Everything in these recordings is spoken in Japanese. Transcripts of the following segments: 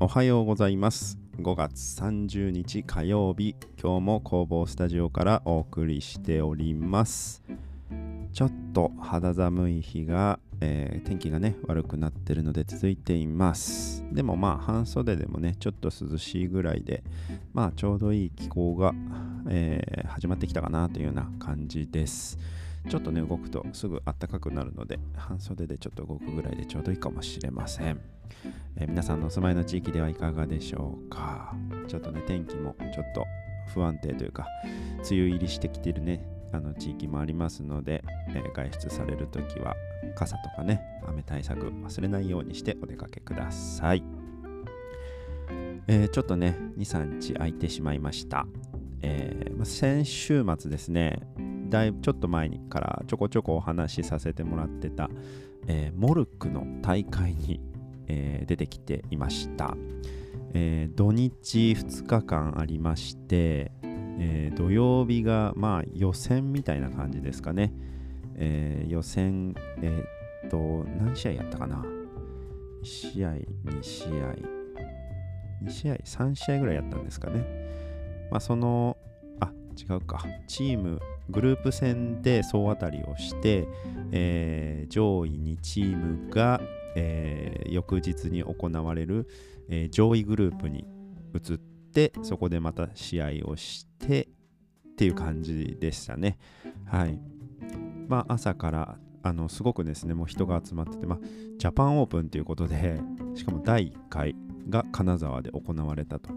おはようございます。5月30日火曜日今日も工房スタジオからお送りしております。ちょっと肌寒い日が、えー、天気がね悪くなってるので続いています。でもまあ半袖でもねちょっと涼しいぐらいでまあちょうどいい気候が、えー、始まってきたかなというような感じです。ちょっとね動くとすぐ暖かくなるので半袖でちょっと動くぐらいでちょうどいいかもしれません。えー、皆さんのお住まいの地域ではいかがでしょうか？ちょっとね天気もちょっと不安定というか梅雨入りしてきてるねあの地域もありますので、えー、外出されるときは傘とかね雨対策忘れないようにしてお出かけください、えー、ちょっとね23日空いてしまいました、えー、先週末ですねだいぶちょっと前にからちょこちょこお話しさせてもらってた、えモルックの大会にえー、出てきていました、えー、土日2日間ありまして、えー、土曜日がまあ予選みたいな感じですかね、え予選えっと何試合やったかな。1試合2試合。2試合3試合ぐらいやったんですかね。まあそのあ違うか。チームグループ戦で総当たりをして、えー、上位2チームが、えー、翌日に行われる、えー、上位グループに移ってそこでまた試合をしてっていう感じでしたね。はい。まあ朝からあのすごくですねもう人が集まってて、まあ、ジャパンオープンということでしかも第1回が金沢で行われたと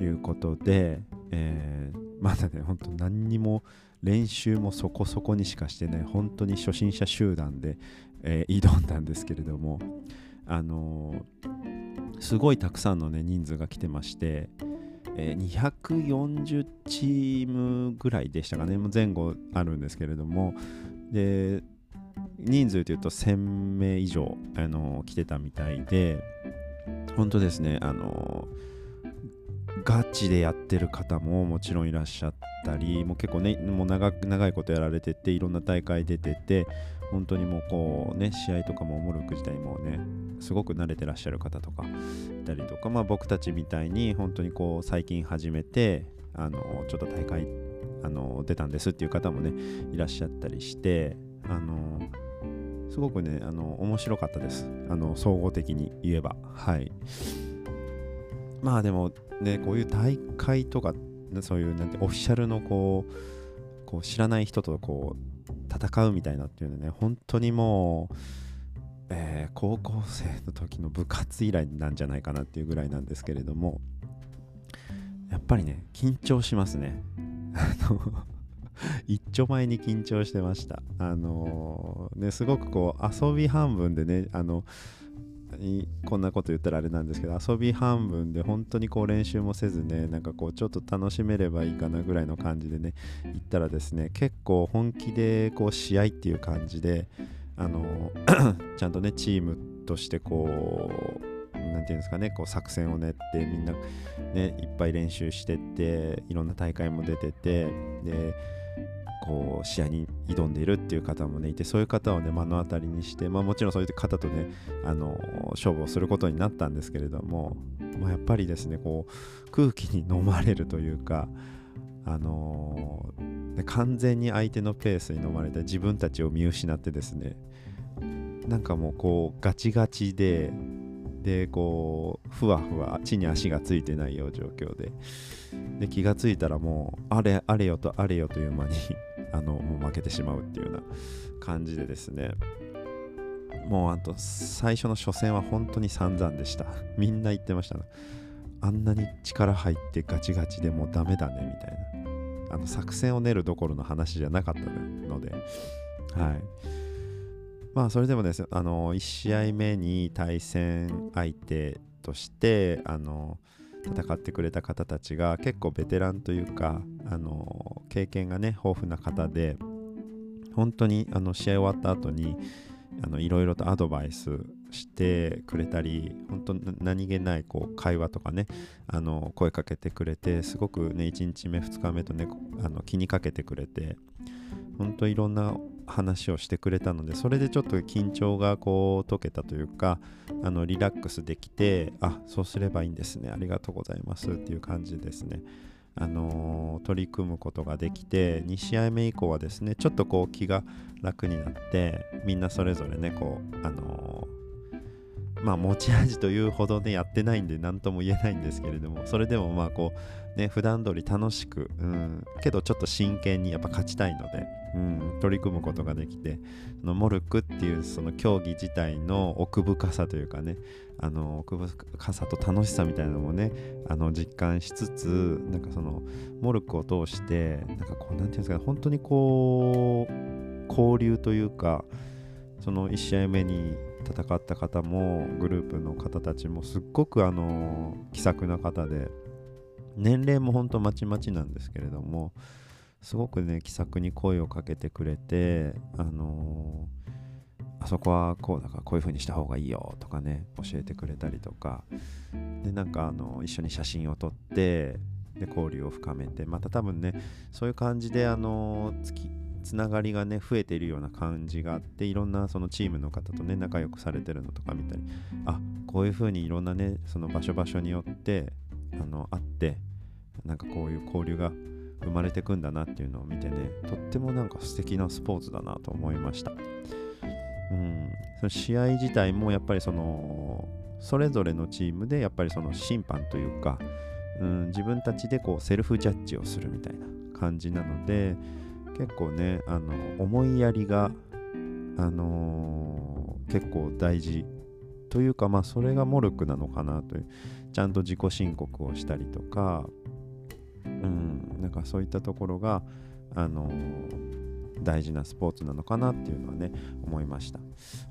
いうことで、えー、まだね本当何にも練習もそこそこにしかしてない本当に初心者集団で、えー、挑んだんですけれどもあのー、すごいたくさんのね人数が来てまして、えー、240チームぐらいでしたかね前後あるんですけれどもで人数というと1000名以上、あの来てたみたいで本当ですねあのガチでやってる方ももちろんいらっしゃったりもう結構ねもう長長いことやられてていろんな大会出てて本当にもうこうね試合とかもモルック自体もねすごく慣れてらっしゃる方とかいたりとかまあ僕たちみたいに本当にこう最近始めてあのちょっと大会あの出たんですっていう方もねいらっしゃったりしてあのすごくねあの面白かったです。あの総合的に言えば。はい。まあでもねこういう大会とかそういうなんてオフィシャルのこうこう知らない人とこう戦うみたいなっていうのね本当にもう、えー、高校生の時の部活以来なんじゃないかなっていうぐらいなんですけれどもやっぱりね緊張しますね。一丁前に緊張してました。あのー、ねすごくこう遊び半分でねあのにこんなこと言ったらあれなんですけど遊び半分で本当にこう練習もせずねなんかこうちょっと楽しめればいいかなぐらいの感じでね行ったらですね結構本気でこう試合っていう感じであの ちゃんとねチームとしてこう何て言うんですかねこう作戦を練ってみんなねいっぱい練習してっていろんな大会も出ててでこう試合に挑んでいるっていう方もねいてそういう方をね目の当たりにして、まあ、もちろんそういう方とねあの勝負をすることになったんですけれども、まあ、やっぱりですねこう空気に飲まれるというかあのー、完全に相手のペースに飲まれて自分たちを見失ってですねなんかもうこうガチガチででこうふわふわ地に足がついてないよう状況でで気がついたらもうあれあれよとあれよという間にあのもう負けてしまうっていうような感じでですね。もうあと最初の初戦は本当に散々でした。みんな言ってました、ね、あんなに力入ってガチガチでもうダメだねみたいな。あの作戦を練るどころの話じゃなかったので。はい。まあそれでもですねあの1試合目に対戦相手としてあの戦ってくれた方たちが結構ベテランというかあの経験がね豊富な方で本当にあの試合終わった後にあのいろいろとアドバイスしてくれたり本当何気ないこう会話とかねあの声かけてくれてすごくね1日目2日目とねあの気にかけてくれて本当いろんな話をしてくれたのでそれでちょっと緊張がこう解けたというかあのリラックスできてあそうすればいいんですねありがとうございますっていう感じですね。あのー、取り組むことができて2試合目以降はですねちょっとこう気が楽になってみんなそれぞれねこうあのー、まあ持ち味というほどねやってないんで何とも言えないんですけれどもそれでもまあこうね普段通り楽しく、うん、けどちょっと真剣にやっぱ勝ちたいので、うん、取り組むことができてそのモルクっていうその競技自体の奥深さというかねあの奥深さと楽しさみたいなのもねあの実感しつつなんかそのモルクを通してなんかこうなんていうんですかね本当にこう交流というかその1試合目に戦った方もグループの方たちもすっごくあの気さくな方で年齢も本当まちまちなんですけれどもすごくね気さくに声をかけてくれてあのーあそこはこうだからこういう風にした方がいいよとかね教えてくれたりとか。でなんかあの一緒に写真を撮ってで交流を深めてまた多分ねそういう感じであのつきつながりがね増えているような感じがあっていろんなそのチームの方とね仲良くされてるのとか見たりあこういう風にいろんなねその場所場所によってあの会ってなんかこういう交流が生まれてくんだなっていうのを見てねとってもなんか素敵なスポーツだなと思いました。うん、その試合自体もやっぱりそのそれぞれのチームでやっぱりその審判というか、うん、自分たちでこうセルフジャッジをするみたいな感じなので結構ねあの思いやりが、あのー、結構大事というかまあそれがモルクなのかなという。ちゃんと自己申告をしたりとか、うん、なんかそういったところが、あのー大事なスポーツなのかなっていうのはね思いました。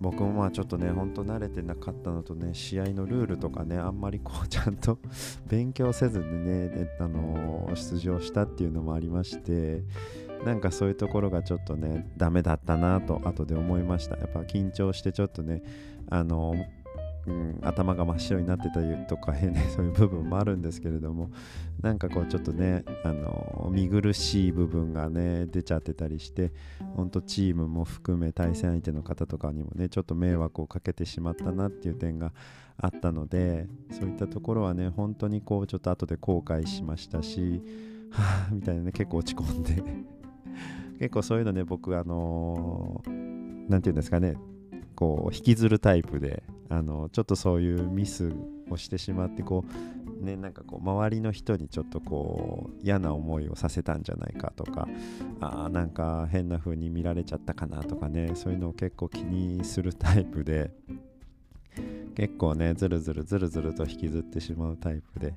僕もまあちょっとねほんと慣れてなかったのとね試合のルールとかねあんまりこう ちゃんと 勉強せずにね、あのー、出場したっていうのもありましてなんかそういうところがちょっとねダメだったなと後で思いました。やっぱ緊張してちょっとねあのうん、頭が真っ白になってたりとか、ね、そういう部分もあるんですけれどもなんかこうちょっとねあの見苦しい部分がね出ちゃってたりして本当チームも含め対戦相手の方とかにもねちょっと迷惑をかけてしまったなっていう点があったのでそういったところはね本当にこうちょっと後で後悔しましたしはあみたいなね結構落ち込んで。結構そういうのね僕あの何、ー、て言うんですかねこう引きずるタイプであのちょっとそういうミスをしてしまってこうねなんかこう周りの人にちょっとこう嫌な思いをさせたんじゃないかとかあなんか変な風に見られちゃったかなとかねそういうのを結構気にするタイプで結構ねずるずるずるずると引きずってしまうタイプで、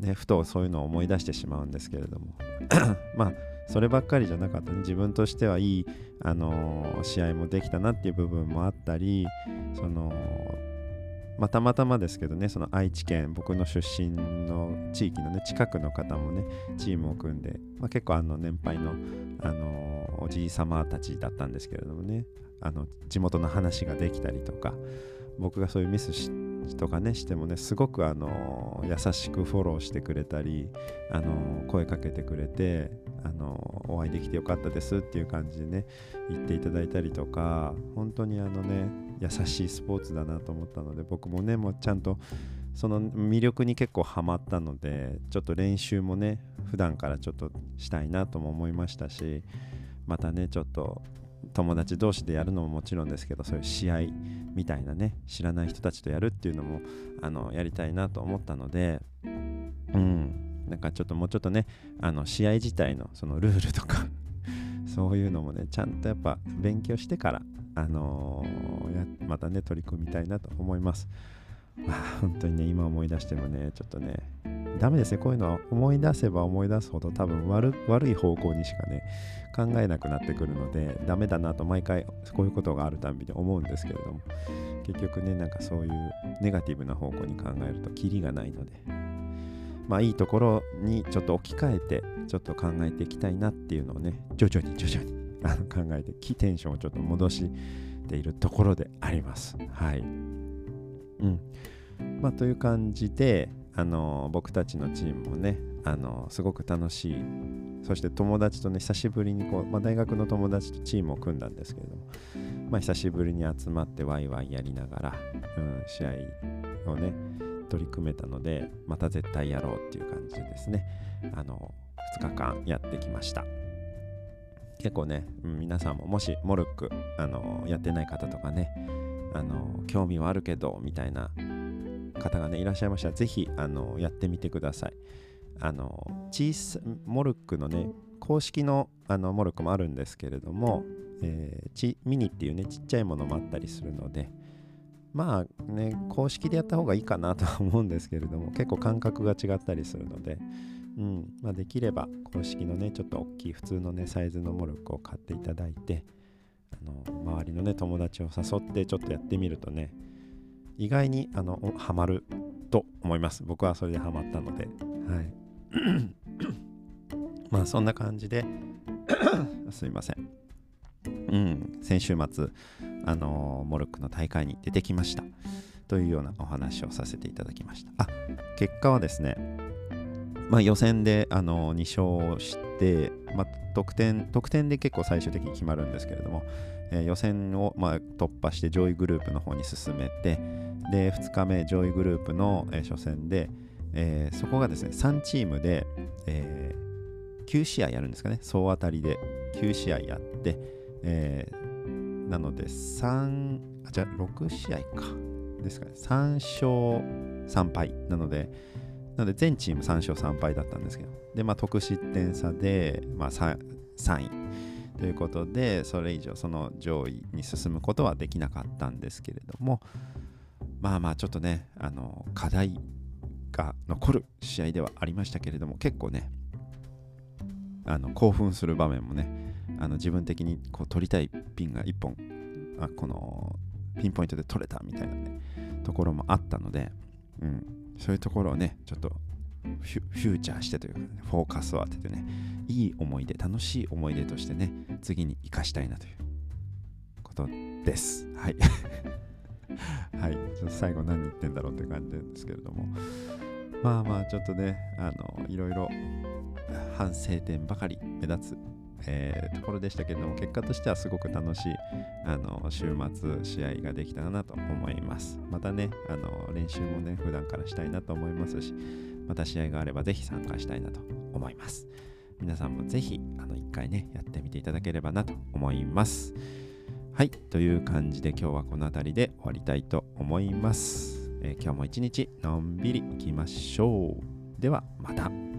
ね、ふとそういうのを思い出してしまうんですけれども。まあそればっかりじゃなかった。ね自分としてはいい、あのー、試合もできたなっていう部分もあったりそのま、たまたまですけどねその愛知県僕の出身の地域のね近くの方もねチームを組んで、まあ、結構あの年配の、あのー、おじい様たちだったんですけれどもねあの地元の話ができたりとか僕がそういうミスしとかねしてもねすごくあの優しくフォローしてくれたりあの声かけてくれてあのお会いできてよかったですっていう感じでね言っていただいたりとか本当にあのね優しいスポーツだなと思ったので僕もねもうちゃんとその魅力に結構ハマったのでちょっと練習もね普段からちょっとしたいなとも思いましたしまたねちょっと友達同士でやるのももちろんですけどそういう試合みたいなね知らない人たちとやるっていうのもあのやりたいなと思ったのでうんなんかちょっともうちょっとねあの試合自体のそのルールとか そういうのもねちゃんとやっぱ勉強してからあのー、またね取り組みたいなと思います。まあ、本当にね今思い出してもねちょっとねダメですね。こういうのは思い出せば思い出すほど多分悪い方向にしかね考えなくなってくるのでダメだなと毎回こういうことがあるたんびに思うんですけれども結局ねなんかそういうネガティブな方向に考えるとキリがないのでまあいいところにちょっと置き換えてちょっと考えていきたいなっていうのをね徐々に徐々にあの考えてテンションをちょっと戻しているところであります。はい。うん。まあという感じであの僕たちのチームもねあのすごく楽しい。そして友達とね久しぶりにこう、まあ、大学の友達とチームを組んだんですけれども、まあ、久しぶりに集まってワイワイやりながら、うん、試合をね取り組めたのでまた絶対やろうっていう感じでですね。あの2日間やってきました。結構ね、うん、皆さんももしモルックあのやってない方とかねあの興味はあるけどみたいな方がねいらっしゃいましたらぜひあのやってみてください。あの小さモルックのね公式のあのモルックもあるんですけれども、えー、ちミニっていうねちっちゃいものもあったりするのでまあね公式でやった方がいいかなとは思うんですけれども結構感覚が違ったりするので、うんまあ、できれば公式のねちょっと大きい普通のねサイズのモルックを買っていただいてあの周りのね友達を誘ってちょっとやってみるとね意外にあのハマると思います。僕はそれでハマったので。はい。まあそんな感じで。すいません。うん。先週末あのモルックの大会に出てきました。というようなお話をさせていただきました。あ結果はですねまあ、予選であの2勝して、まあ、得点得点で結構最終的に決まるんですけれども、えー、予選を、まあ、突破して上位グループの方に進めてで2日目上位グループの、初戦で、えー、そこがですね3チームで、えー、9試合やるんですかね総当たりで9試合やって、えー、なので3あじゃあ6試合か。ですかね3勝3敗。なのでなので全チーム3勝3敗だったんですけど。でまあ得失点差で、まあ、3, 3位。ということでそれ以上その上位に進むことはできなかったんですけれどもまあまあちょっとねあの課題が残る試合ではありましたけれども結構ねあの興奮する場面もねあの自分的にこう取りたいピンが1本あこのピンポイントで取れたみたいなねところもあったので、うん、そういうところをねちょっとフューチャーしてというか、ね、フォーカスを当ててねいい思い出楽しい思い出としてね次に生かしたいなということです。はい。はい、ちょっと最後何言ってんだろうって感じですけれども。まあまあちょっとねあのいろいろ反省点ばかり目立つ、えー、ところでしたけれども結果としてはすごく楽しいあの週末試合ができたなと思います。またねあの練習もね普段からしたいなと思いますしまた試合があればぜひ参加したいなと思います。皆さんもぜひあの1回ねやってみていただければなと思います。はい、という感じで今日はこの辺りで終わりたいと思います。えー、今日も一日のんびりいきましょう。ではまた。